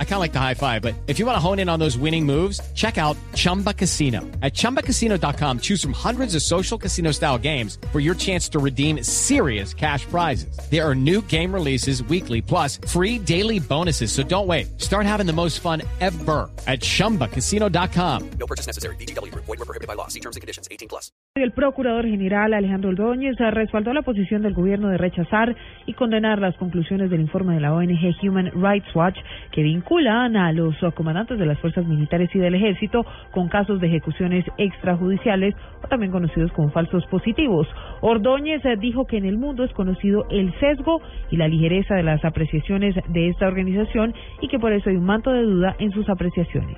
I kind of like the high five, but if you want to hone in on those winning moves, check out Chumba Casino. At ChumbaCasino.com, choose from hundreds of social casino style games for your chance to redeem serious cash prizes. There are new game releases weekly, plus free daily bonuses. So don't wait. Start having the most fun ever at ChumbaCasino.com. No purchase necessary. VGW. Void were prohibited by law. See terms and conditions. 18 plus. El procurador general Alejandro Ordóñez eh, respaldó la posición del gobierno de rechazar y condenar las conclusiones del informe de la ONG Human Rights Watch que vinculan a los comandantes de las fuerzas militares y del ejército con casos de ejecuciones extrajudiciales o también conocidos como falsos positivos. Ordóñez dijo que en el mundo es conocido el sesgo y la ligereza de las apreciaciones de esta organización y que por eso hay un manto de duda en sus apreciaciones.